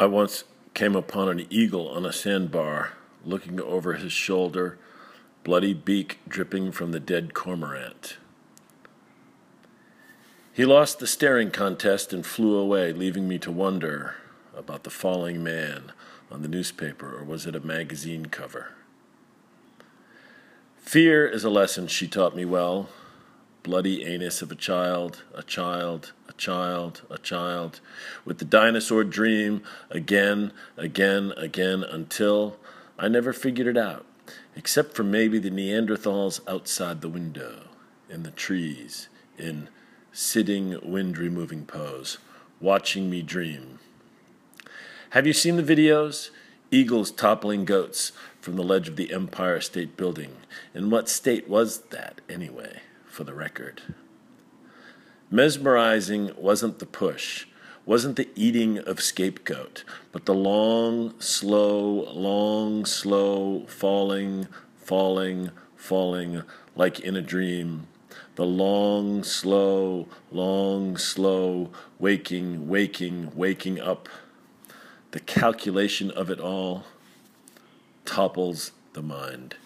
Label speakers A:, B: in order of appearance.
A: I once came upon an eagle on a sandbar, looking over his shoulder, bloody beak dripping from the dead cormorant. He lost the staring contest and flew away, leaving me to wonder about the falling man on the newspaper, or was it a magazine cover? Fear is a lesson she taught me well. Bloody anus of a child, a child, a child, a child, with the dinosaur dream again, again, again, until I never figured it out, except for maybe the Neanderthals outside the window, in the trees, in sitting wind removing pose, watching me dream. Have you seen the videos? Eagles toppling goats from the ledge of the Empire State Building. In what state was that, anyway, for the record? Mesmerizing wasn't the push, wasn't the eating of scapegoat, but the long, slow, long, slow falling, falling, falling, like in a dream. The long, slow, long, slow waking, waking, waking up the calculation of it all topples the mind.